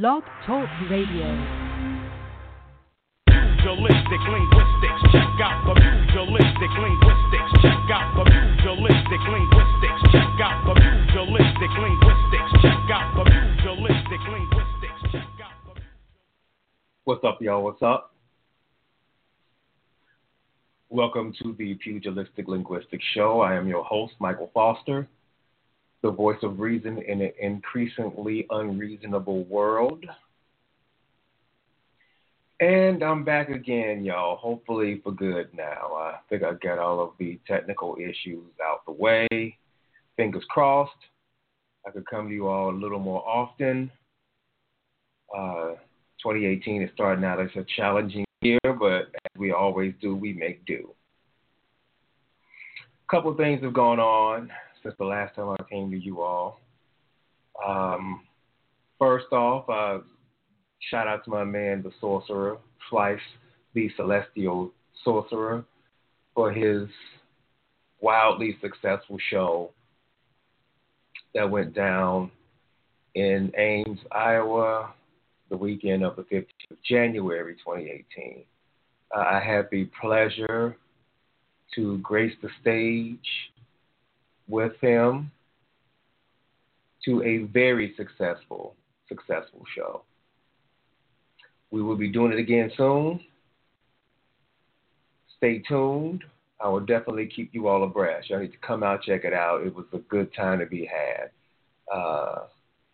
Blog Talk Radio. Pugilistic linguistics, check out the pugilistic linguistics, check out the pugilistic linguistics, check out the pugilistic linguistics, check out the pugilistic linguistics, check out the What's up, y'all? What's up? Welcome to the Pugilistic Linguistics Show. I am your host, Michael Foster, the voice of reason in an increasingly unreasonable world. And I'm back again, y'all, hopefully for good now. I think I got all of the technical issues out the way. Fingers crossed. I could come to you all a little more often. Uh, 2018 is starting out as a challenging year, but as we always do, we make do. A couple things have gone on since the last time I came to you all. Um, first off, uh, shout out to my man, the sorcerer, Slice, the celestial sorcerer, for his wildly successful show that went down in Ames, Iowa, the weekend of the 15th of January 2018. Uh, I had the pleasure to grace the stage with him to a very successful, successful show. We will be doing it again soon. Stay tuned. I will definitely keep you all abreast. Y'all need to come out, check it out. It was a good time to be had. Uh,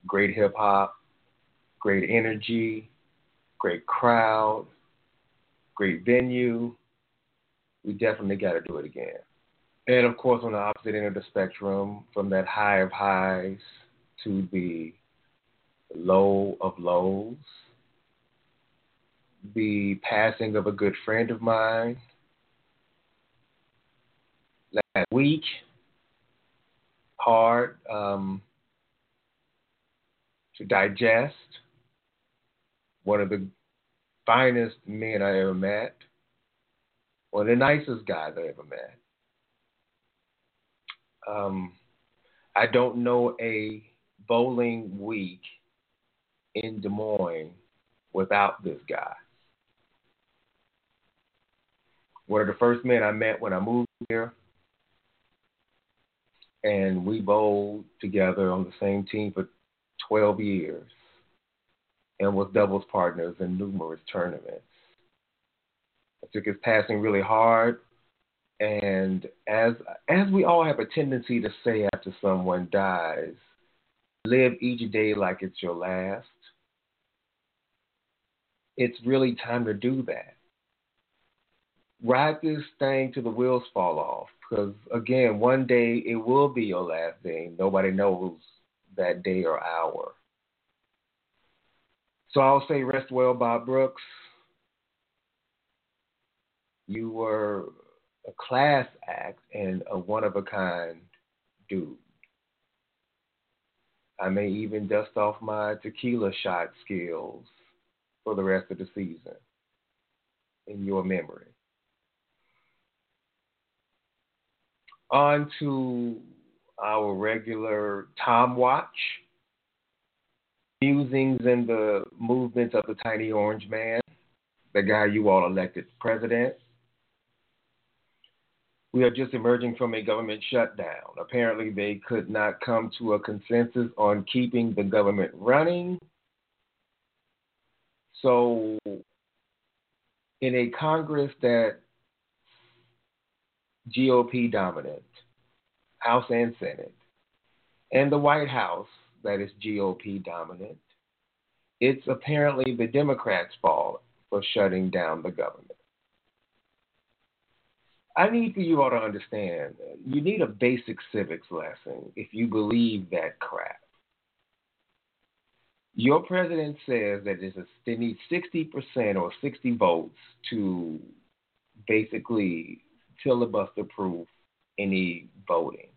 great hip hop, great energy, great crowd, great venue. We definitely got to do it again. And of course, on the opposite end of the spectrum, from that high of highs to the low of lows, the passing of a good friend of mine last week. Hard um, to digest. One of the finest men I ever met. One of the nicest guys I ever met. Um, I don't know a bowling week in Des Moines without this guy. One of the first men I met when I moved here, and we bowled together on the same team for 12 years and was doubles partners in numerous tournaments. I took his passing really hard, and as as we all have a tendency to say after someone dies, live each day like it's your last. It's really time to do that. Ride this thing till the wheels fall off, because again, one day it will be your last day. Nobody knows that day or hour. So I'll say, rest well, Bob Brooks. You were a class act and a one of a kind dude. I may even dust off my tequila shot skills for the rest of the season in your memory. On to our regular Trump Watch musings and the movements of the tiny orange man, the guy you all elected president. We are just emerging from a government shutdown. Apparently, they could not come to a consensus on keeping the government running. So, in a Congress that GOP dominant, House and Senate, and the White House that is GOP dominant, it's apparently the Democrats' fault for shutting down the government. I need for you all to understand you need a basic civics lesson if you believe that crap. Your president says that there's a, they need 60% or 60 votes to basically filibuster proof any voting.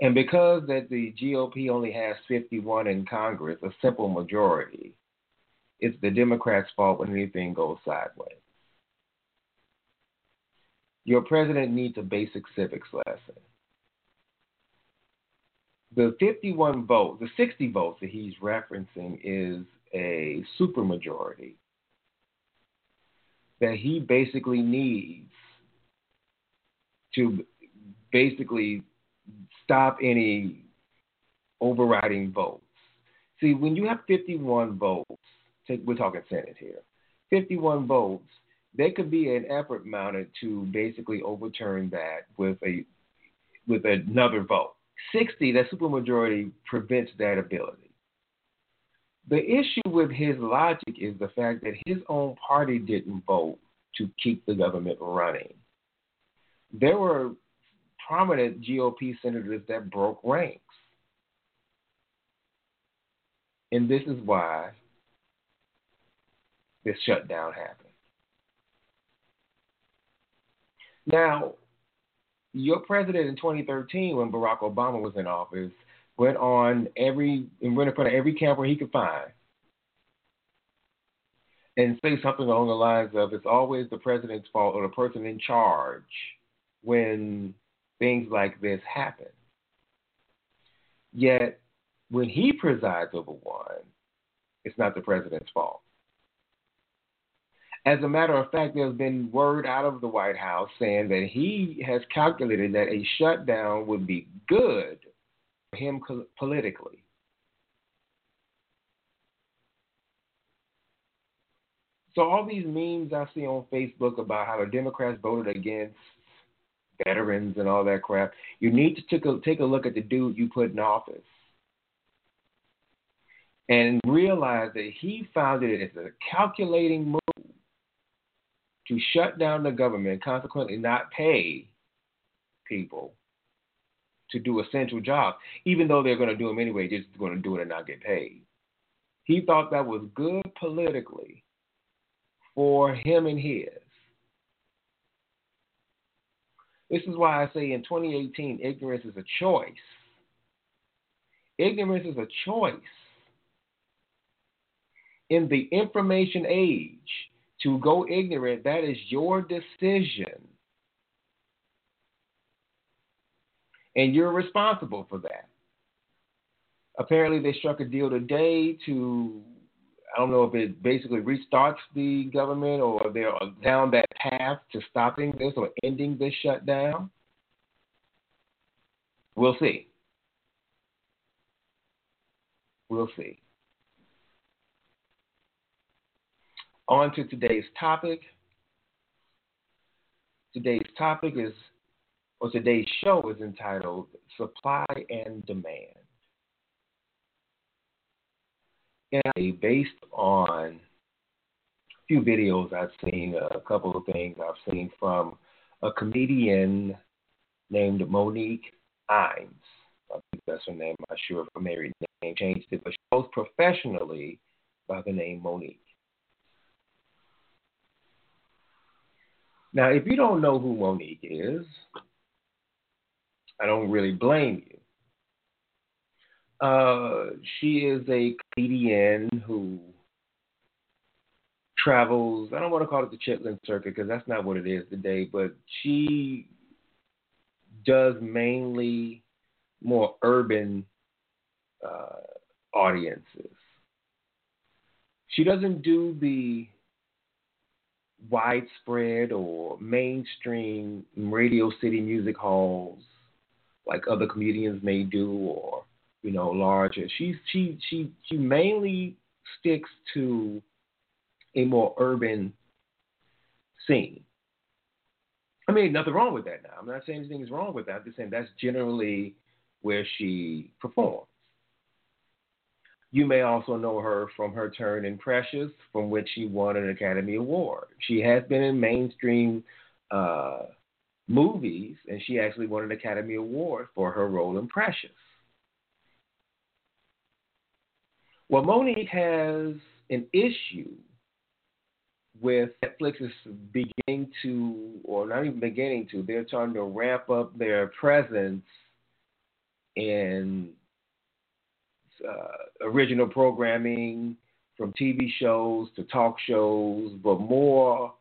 And because that the GOP only has 51 in Congress, a simple majority, it's the Democrats' fault when anything goes sideways. Your president needs a basic civics lesson. The 51 votes, the 60 votes that he's referencing is a supermajority that he basically needs to basically stop any overriding votes. See, when you have 51 votes, take, we're talking Senate here, 51 votes, there could be an effort mounted to basically overturn that with a with another vote. 60, that supermajority prevents that ability. The issue with his logic is the fact that his own party didn't vote to keep the government running. There were prominent GOP senators that broke ranks. And this is why this shutdown happened. Now, your president in 2013, when Barack Obama was in office, went on every and went in front of every camera he could find and say something along the lines of it's always the president's fault or the person in charge when things like this happen. Yet when he presides over one, it's not the president's fault. As a matter of fact, there's been word out of the White House saying that he has calculated that a shutdown would be good for him politically. So all these memes I see on Facebook about how the Democrats voted against veterans and all that crap, you need to take a, look at the dude you put in office and realize that he found it as a calculating move to shut down the government, consequently not pay people to do essential jobs, even though they're going to do them anyway, just going to do it and not get paid. He thought that was good politically for him and his. This is why I say in 2018, ignorance is a choice. Ignorance is a choice. In the information age, to go ignorant, that is your decision. And you're responsible for that. Apparently, they struck a deal today to, I don't know if it basically restarts the government or they're down that path to stopping this or ending this shutdown. We'll see. We'll see. On to today's topic. Today's topic is, or today's show is entitled Supply and Demand. And based on a few videos I've seen, a couple of things I've seen from a comedian named Monique Imes. I think that's her name. I'm not sure if her married name changed it, but she goes professionally by the name Mo'Nique. Now, if you don't know who Mo'Nique is, I don't really blame you. Uh, she is a comedian who travels. I don't want to call it the Chitlin Circuit because that's not what it is today, but she does mainly more urban uh, audiences. She doesn't do the widespread or mainstream radio city music halls like other comedians may do or you know larger. She she she she mainly sticks to a more urban scene. I mean nothing wrong with that now. I'm not saying anything is wrong with that. I'm just saying that's generally where she performs you may also know her from her turn in Precious, from which she won an Academy Award. She has been in mainstream uh, movies, and she actually won an Academy Award for her role in Precious. Well, Mo'Nique has an issue with Netflix is beginning to, or not even beginning to, they're trying to ramp up their presence in uh, original programming from TV shows to talk shows, but more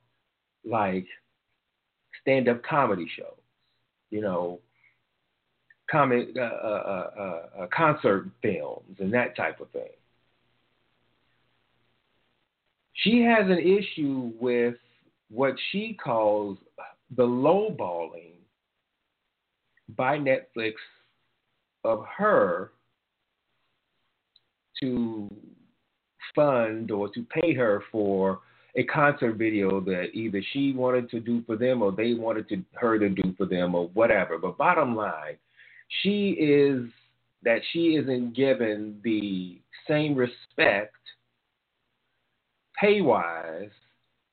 like stand up comedy shows, you know, comic, uh, uh, uh, uh, concert films, and that type of thing. She has an issue with what she calls the lowballing by Netflix of her to fund or to pay her for a concert video that either she wanted to do for them or they wanted to her to do for them or whatever. But bottom line, she is that she isn't given the same respect pay wise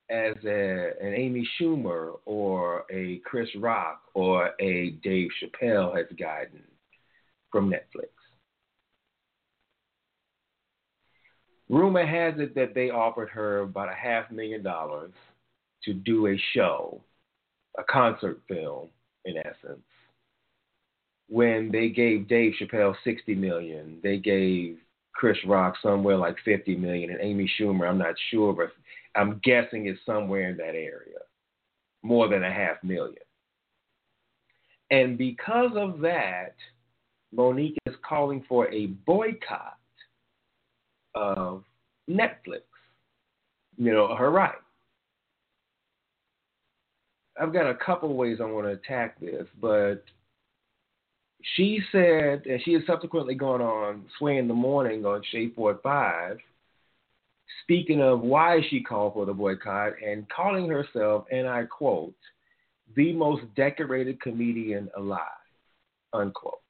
as a, an Amy Schumer or a Chris Rock or a Dave Chappelle has gotten from Netflix. Rumor has it that they offered her about a half million dollars to do a show, a concert film, in essence. When they gave Dave Chappelle 60 million, they gave Chris Rock somewhere like 50 million, and Amy Schumer, I'm not sure, but I'm guessing it's somewhere in that area, more than a half million. And because of that, Mo'Nique is calling for a boycott of Netflix. You know, her right. I've got a couple ways I want to attack this, but she said, and she has subsequently gone on Sway in the Morning on Shade 45, speaking of why she called for the boycott and calling herself, and I quote, the most decorated comedian alive, unquote.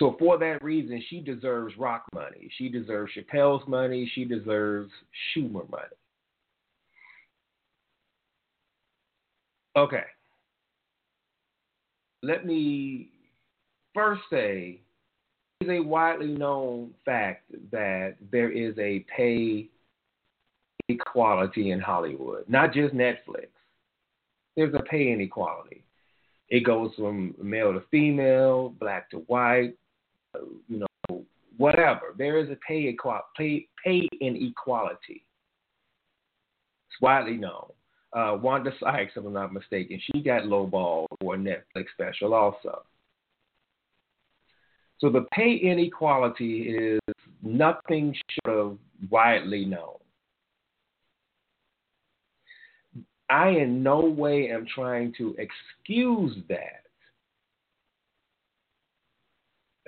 So for that reason, she deserves rock money. She deserves Chappelle's money. She deserves Schumer money. Okay let me first say it's a widely known fact that there is a pay equality in Hollywood, not just Netflix. There's a pay inequality. It goes from male to female, black to white, you know, whatever. There is a pay, equal, pay, pay inequality. It's widely known uh, Wanda Sykes, if I'm not mistaken, she got lowballed for a Netflix special also. So the pay inequality is nothing short of widely known. I in no way am trying to excuse that.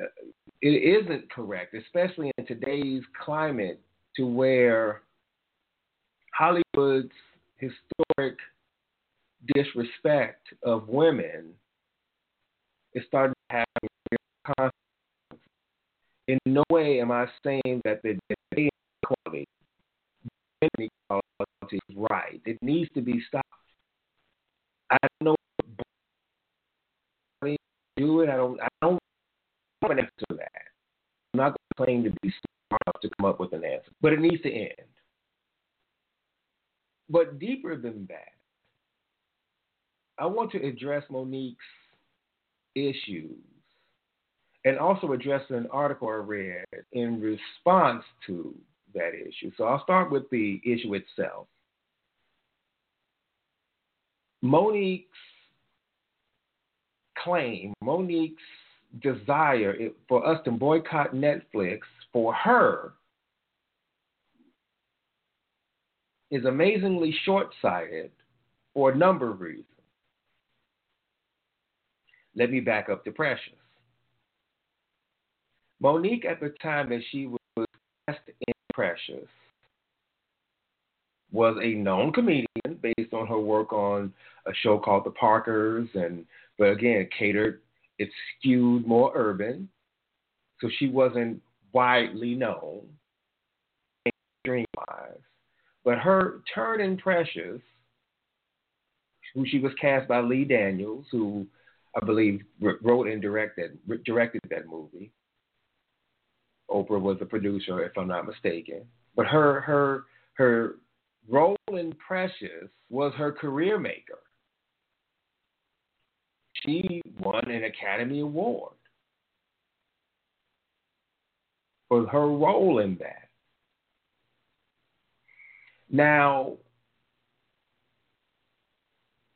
Uh, it isn't correct, especially in today's climate, to where Hollywood's historic disrespect of women is starting to have real consequences. In no way am I saying that the pay inequality, inequality is right. It needs to be stopped. I don't know do it. I don't. I don't have an answer not going to claim to be smart enough to come up with an answer, but it needs to end. But deeper than that, I want to address Mo'Nique's issues and also address an article I read in response to that issue. So I'll start with the issue itself. Mo'Nique's claim, Mo'Nique's desire for us to boycott Netflix for her is amazingly short sighted for a number of reasons. Let me back up to Precious. Mo'Nique, at the time that she was cast in Precious, was a known comedian based on her work on a show called The Parkers, and but again, catered, it skewed more urban, so she wasn't widely known, stream wise. But her turn in Precious, who she was cast by Lee Daniels, who I believe wrote and directed directed that movie. Oprah was the producer, if I'm not mistaken. But her her her role in Precious was her career maker. She won an Academy Award for her role in that. Now,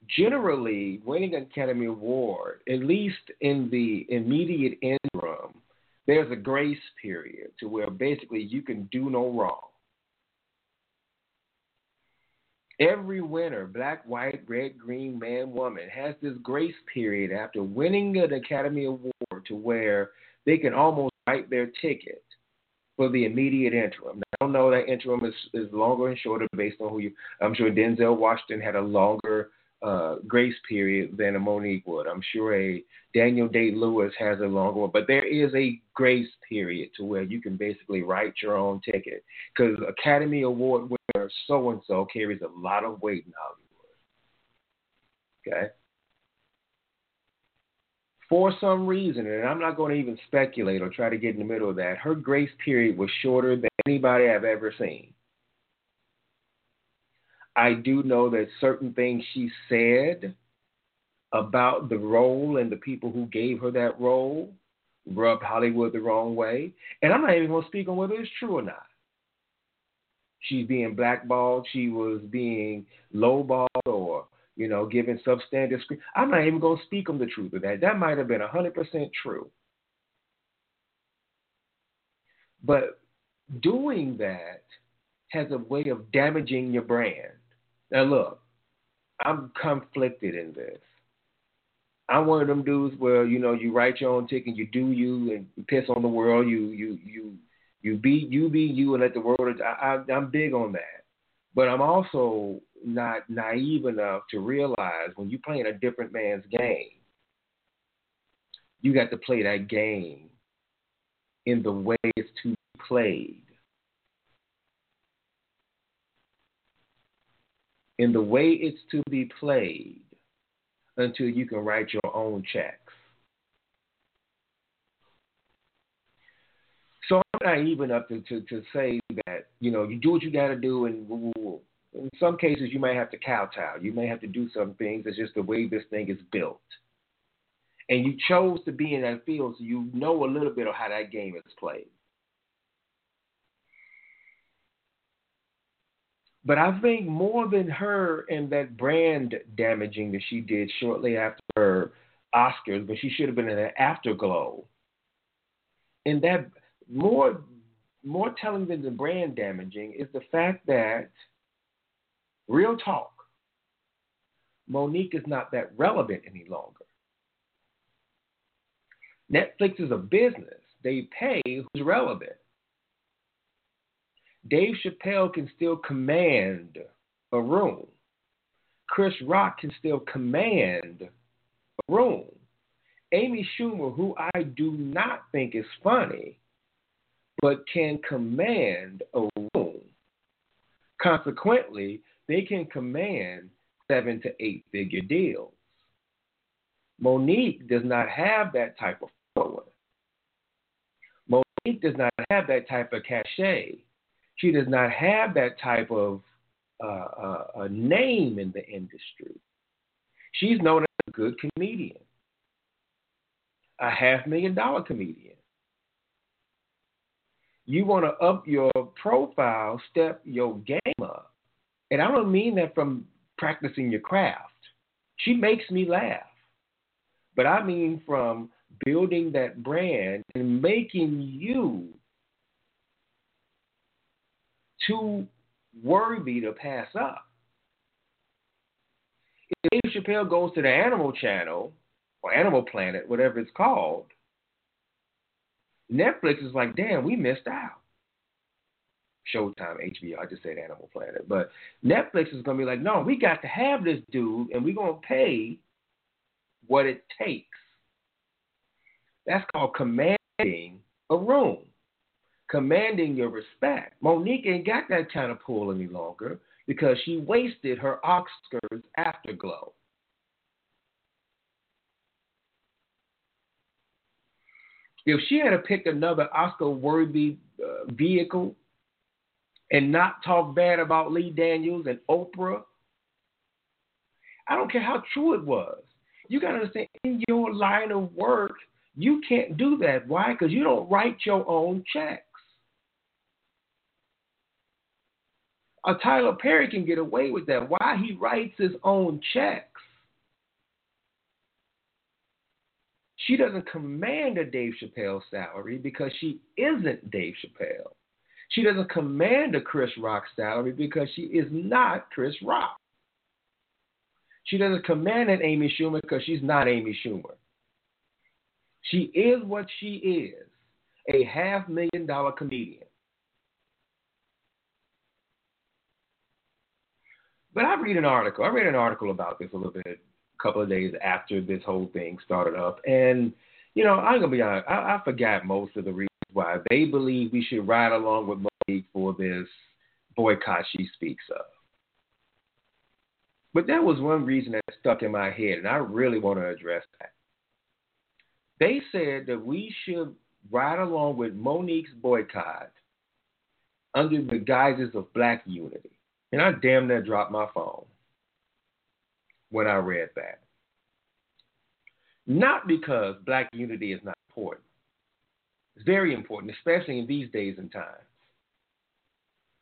generally, winning an Academy Award, at least in the immediate interim, there's a grace period to where basically you can do no wrong. Every winner, black, white, red, green, man, woman, has this grace period after winning an Academy Award to where they can almost write their ticket for the immediate interim. Now, I don't know that interim is, is longer and shorter based on who you. I'm sure Denzel Washington had a longer uh, grace period than a Mo'Nique would. I'm sure a Daniel Day Lewis has a longer one, but there is a grace period to where you can basically write your own ticket because Academy Award winner so and so carries a lot of weight in Hollywood. Okay. For some reason, and I'm not going to even speculate or try to get in the middle of that, her grace period was shorter than anybody I've ever seen. I do know that certain things she said about the role and the people who gave her that role rubbed Hollywood the wrong way. And I'm not even going to speak on whether it's true or not. She's being blackballed. She was being lowballed or, you know, given substandard screen. I'm not even going to speak on the truth of that. That might have been 100% true. But doing that has a way of damaging your brand. Now look, I'm conflicted in this. I'm one of them dudes where you know you write your own ticket, you do you, and you piss on the world. You you you you be you be you, and let the world. I, I, I'm big on that, but I'm also not naive enough to realize when you're playing a different man's game, you got to play that game in the way it's to be played. In the way it's to be played until you can write your own checks. So I'm naive enough to, to, to say that, you know, you do what you got to do, and in some cases you may have to kowtow. You may have to do some things. It's just the way this thing is built. And you chose to be in that field, so you know a little bit of how that game is played. But I think more than her and that brand damaging that she did shortly after her Oscars, but she should have been in an afterglow. And that more more telling than the brand damaging is the fact that real talk, Mo'Nique is not that relevant any longer. Netflix is a business. They pay who's relevant. Dave Chappelle can still command a room. Chris Rock can still command a room. Amy Schumer, who I do not think is funny, but can command a room. Consequently, they can command seven to eight figure deals. Mo'Nique does not have that type of following. Mo'Nique does not have that type of cachet she does not have that type of uh, uh, a name in the industry. She's known as a good comedian, a half million dollar comedian. You want to up your profile, step your game up. And I don't mean that from practicing your craft. She makes me laugh. But I mean from building that brand and making you too worthy to pass up. If Dave Chappelle goes to the Animal Channel or Animal Planet, whatever it's called, Netflix is like, damn, we missed out. Showtime, HBO, I just said Animal Planet. But Netflix is going to be like, no, we got to have this dude and we're going to pay what it takes. That's called commanding a room commanding your respect. Mo'Nique ain't got that kind of pull any longer because she wasted her Oscars afterglow. If she had picked another Oscar worthy uh, vehicle and not talk bad about Lee Daniels and Oprah, I don't care how true it was. You got to understand, in your line of work, you can't do that. Why? Because you don't write your own checks. A Tyler Perry can get away with that. Why? He writes his own checks. She doesn't command a Dave Chappelle salary because she isn't Dave Chappelle. She doesn't command a Chris Rock salary because she is not Chris Rock. She doesn't command an Amy Schumer because she's not Amy Schumer. She is what she is a half million dollar comedian. But I read an article. I read an article about this a little bit, a couple of days after this whole thing started up, and you know, I'm gonna be honest. I, I forgot most of the reasons why they believe we should ride along with Mo'Nique for this boycott she speaks of. But that was one reason that stuck in my head, and I really want to address that. They said that we should ride along with Mo'Nique's boycott under the guises of black unity. And I damn near dropped my phone when I read that. Not because black unity is not important. It's very important, especially in these days and times.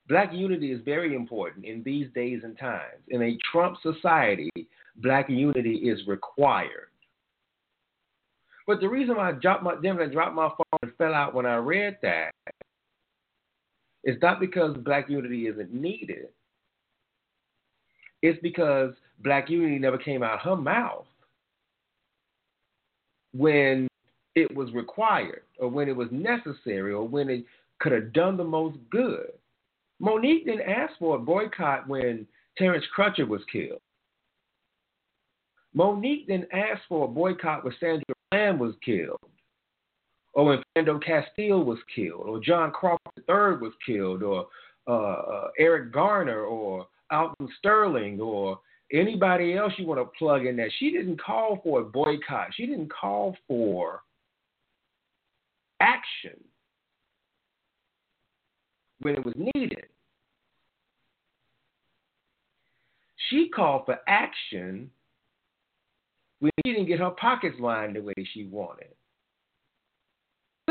Black unity is very important in these days and times. In a Trump society, black unity is required. But the reason why I dropped my damn I dropped my phone and fell out when I read that is not because black unity isn't needed. It's because black unity never came out her mouth when it was required or when it was necessary or when it could have done the most good. Mo'Nique didn't ask for a boycott when Terrence Crutcher was killed. Mo'Nique didn't ask for a boycott when Sandra Bland was killed, or when Philando Castile was killed, or John Crawford III was killed, or uh, uh, Eric Garner, or Alton Sterling or anybody else you want to plug in there. She didn't call for a boycott. She didn't call for action when it was needed. She called for action when she didn't get her pockets lined the way she wanted.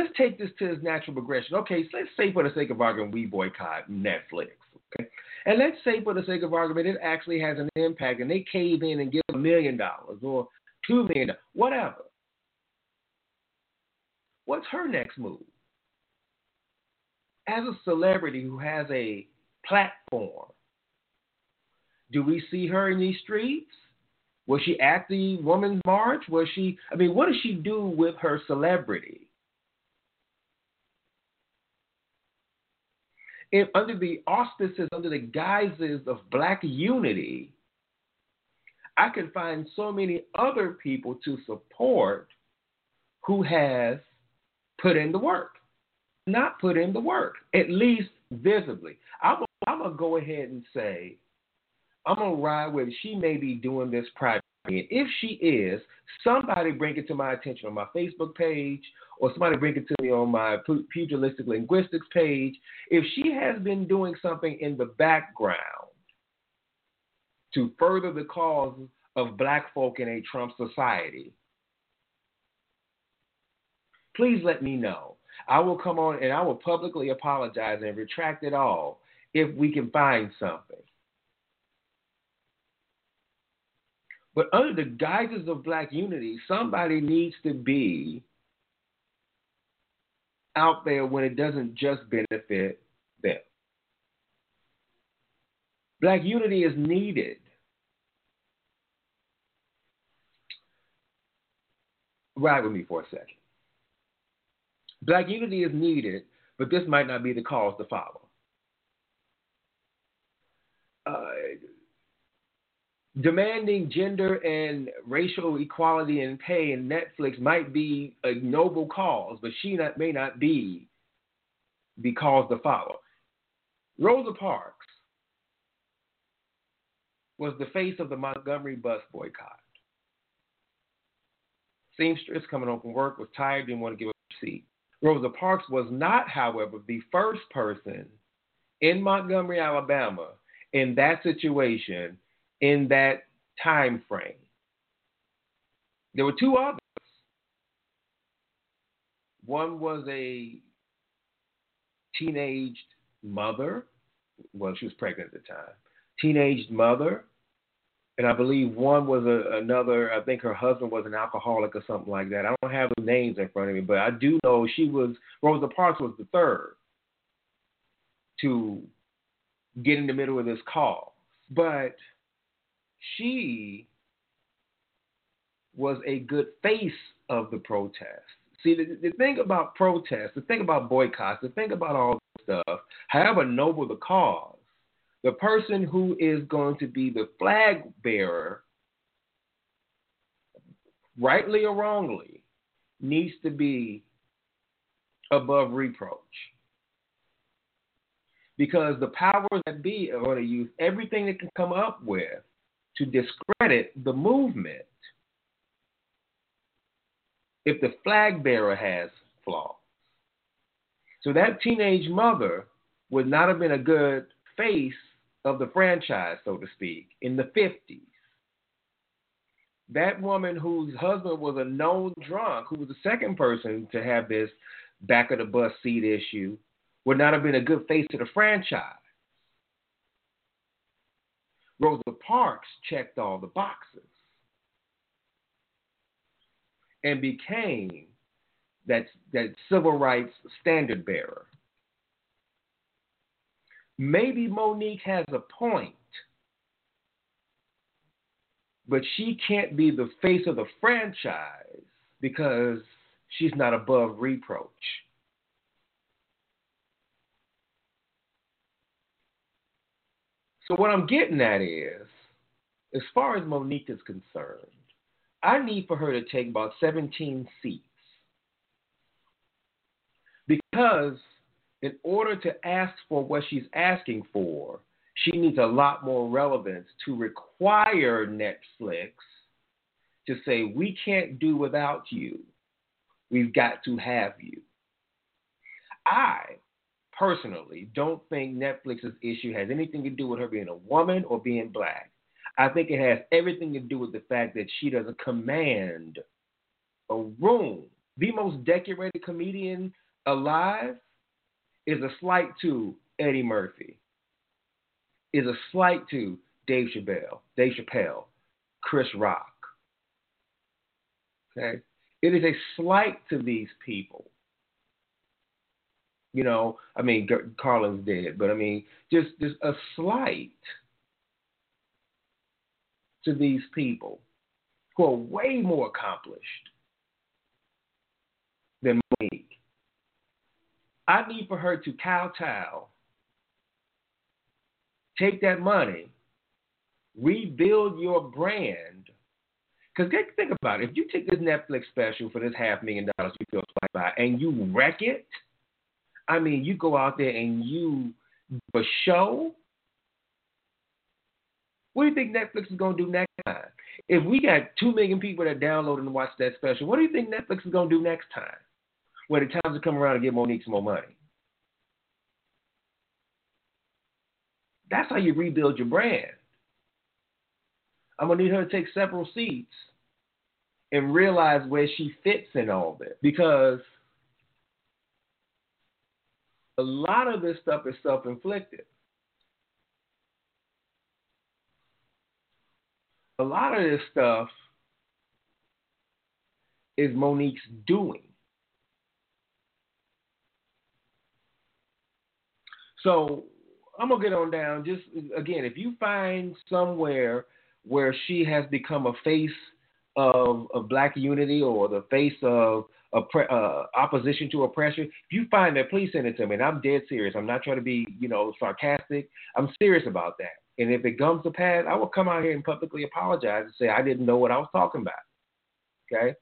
Let's take this to its natural progression. Okay, so let's say for the sake of argument, we boycott Netflix. Okay, and let's say, for the sake of argument, it actually has an impact and they cave in and give a million dollars or two million, whatever. What's her next move? As a celebrity who has a platform, do we see her in these streets? Was she at the Women's March? Was she, I mean, what does she do with her celebrity? If under the auspices, under the guises of black unity, I can find so many other people to support who has put in the work, not put in the work, at least visibly. I'm, I'm going to go ahead and say, I'm going to ride with, she may be doing this privately. And if she is, somebody bring it to my attention on my Facebook page or somebody bring it to me on my pugilistic linguistics page, if she has been doing something in the background to further the cause of black folk in a Trump society, please let me know. I will come on and I will publicly apologize and retract it all if we can find something. But under the guises of black unity, somebody needs to be out there when it doesn't just benefit them. Black unity is needed. Ride with me for a second. Black unity is needed, but this might not be the cause to follow. Uh, demanding gender and racial equality and pay in Netflix might be a noble cause, but she not, may not be the cause to follow. Rosa Parks was the face of the Montgomery bus boycott. Seamstress coming home from work was tired, didn't want to give up seat. Rosa Parks was not, however, the first person in Montgomery, Alabama, in that situation, in that time frame. There were two others. One was a teenaged mother. Well, she was pregnant at the time. Teenaged mother. And I believe one was a, another, I think her husband was an alcoholic or something like that. I don't have the names in front of me, but I do know she was, Rosa Parks was the third to get in the middle of this call. But she was a good face of the protest. See, the, the thing about protests, the thing about boycotts, the thing about all this stuff, however noble the cause, the person who is going to be the flag bearer, rightly or wrongly, needs to be above reproach. Because the powers that be are going to use everything they can come up with to discredit the movement if the flag bearer has flaws. So that teenage mother would not have been a good face of the franchise, so to speak, in the 50s. That woman whose husband was a known drunk, who was the second person to have this back of the bus seat issue, would not have been a good face to the franchise. Rosa Parks checked all the boxes and became that, that civil rights standard bearer. Maybe Mo'Nique has a point, but she can't be the face of the franchise because she's not above reproach. So, what I'm getting at is, as far as Mo'Nique is concerned, I need for her to take about 17 seats. Because in order to ask for what she's asking for, she needs a lot more relevance to require Netflix to say, we can't do without you. We've got to have you. I personally don't think Netflix's issue has anything to do with her being a woman or being black. I think it has everything to do with the fact that she doesn't command a room. The most decorated comedian alive is a slight to Eddie Murphy, is a slight to Dave Chappelle, Dave Chappelle, Chris Rock. Okay? It is a slight to these people. You know, I mean, Carlin's dead, but I mean, just just a slight to these people who are way more accomplished than Mo'Nique. I need for her to kowtow, take that money, rebuild your brand. Because think about it. If you take this Netflix special for this half million dollars you feel like by and you wreck it, I mean, you go out there and you a show what do you think Netflix is going to do next time? If we got 2 million people that download and watch that special, what do you think Netflix is going to do next time? When the times to come around and give Mo'Nique some more money. That's how you rebuild your brand. I'm going to need her to take several seats and realize where she fits in all this. Because a lot of this stuff is self inflicted. a lot of this stuff is Mo'Nique's doing. So I'm gonna get on down. Just again, if you find somewhere where she has become a face of, of black unity or the face of uh, opposition to oppression, if you find that, please send it to me. And I'm dead serious. I'm not trying to be, you know, sarcastic. I'm serious about that. And if it comes to pass, I will come out here and publicly apologize and say I didn't know what I was talking about. Okay?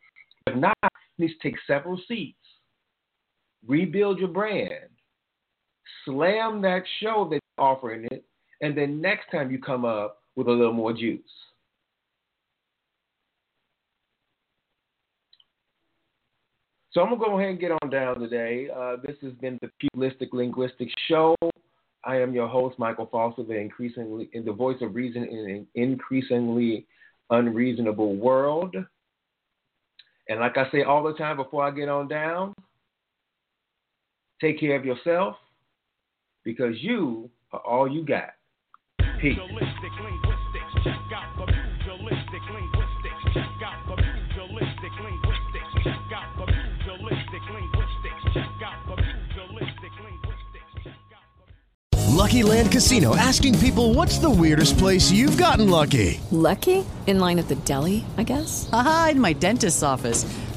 If not, to take several seats, rebuild your brand, slam that show that's offering it, and then next time you come up with a little more juice. So I'm gonna go ahead and get on down today. Uh, this has been the Pugilistic Linguistics Show. I am your host, Michael Foster, the increasingly in the voice of reason in an increasingly unreasonable world. And like I say all the time before I get on down, take care of yourself because you are all you got. Peace. Lucky Land Casino asking people what's the weirdest place you've gotten lucky? Lucky? In line at the deli, I guess? Aha, in my dentist's office.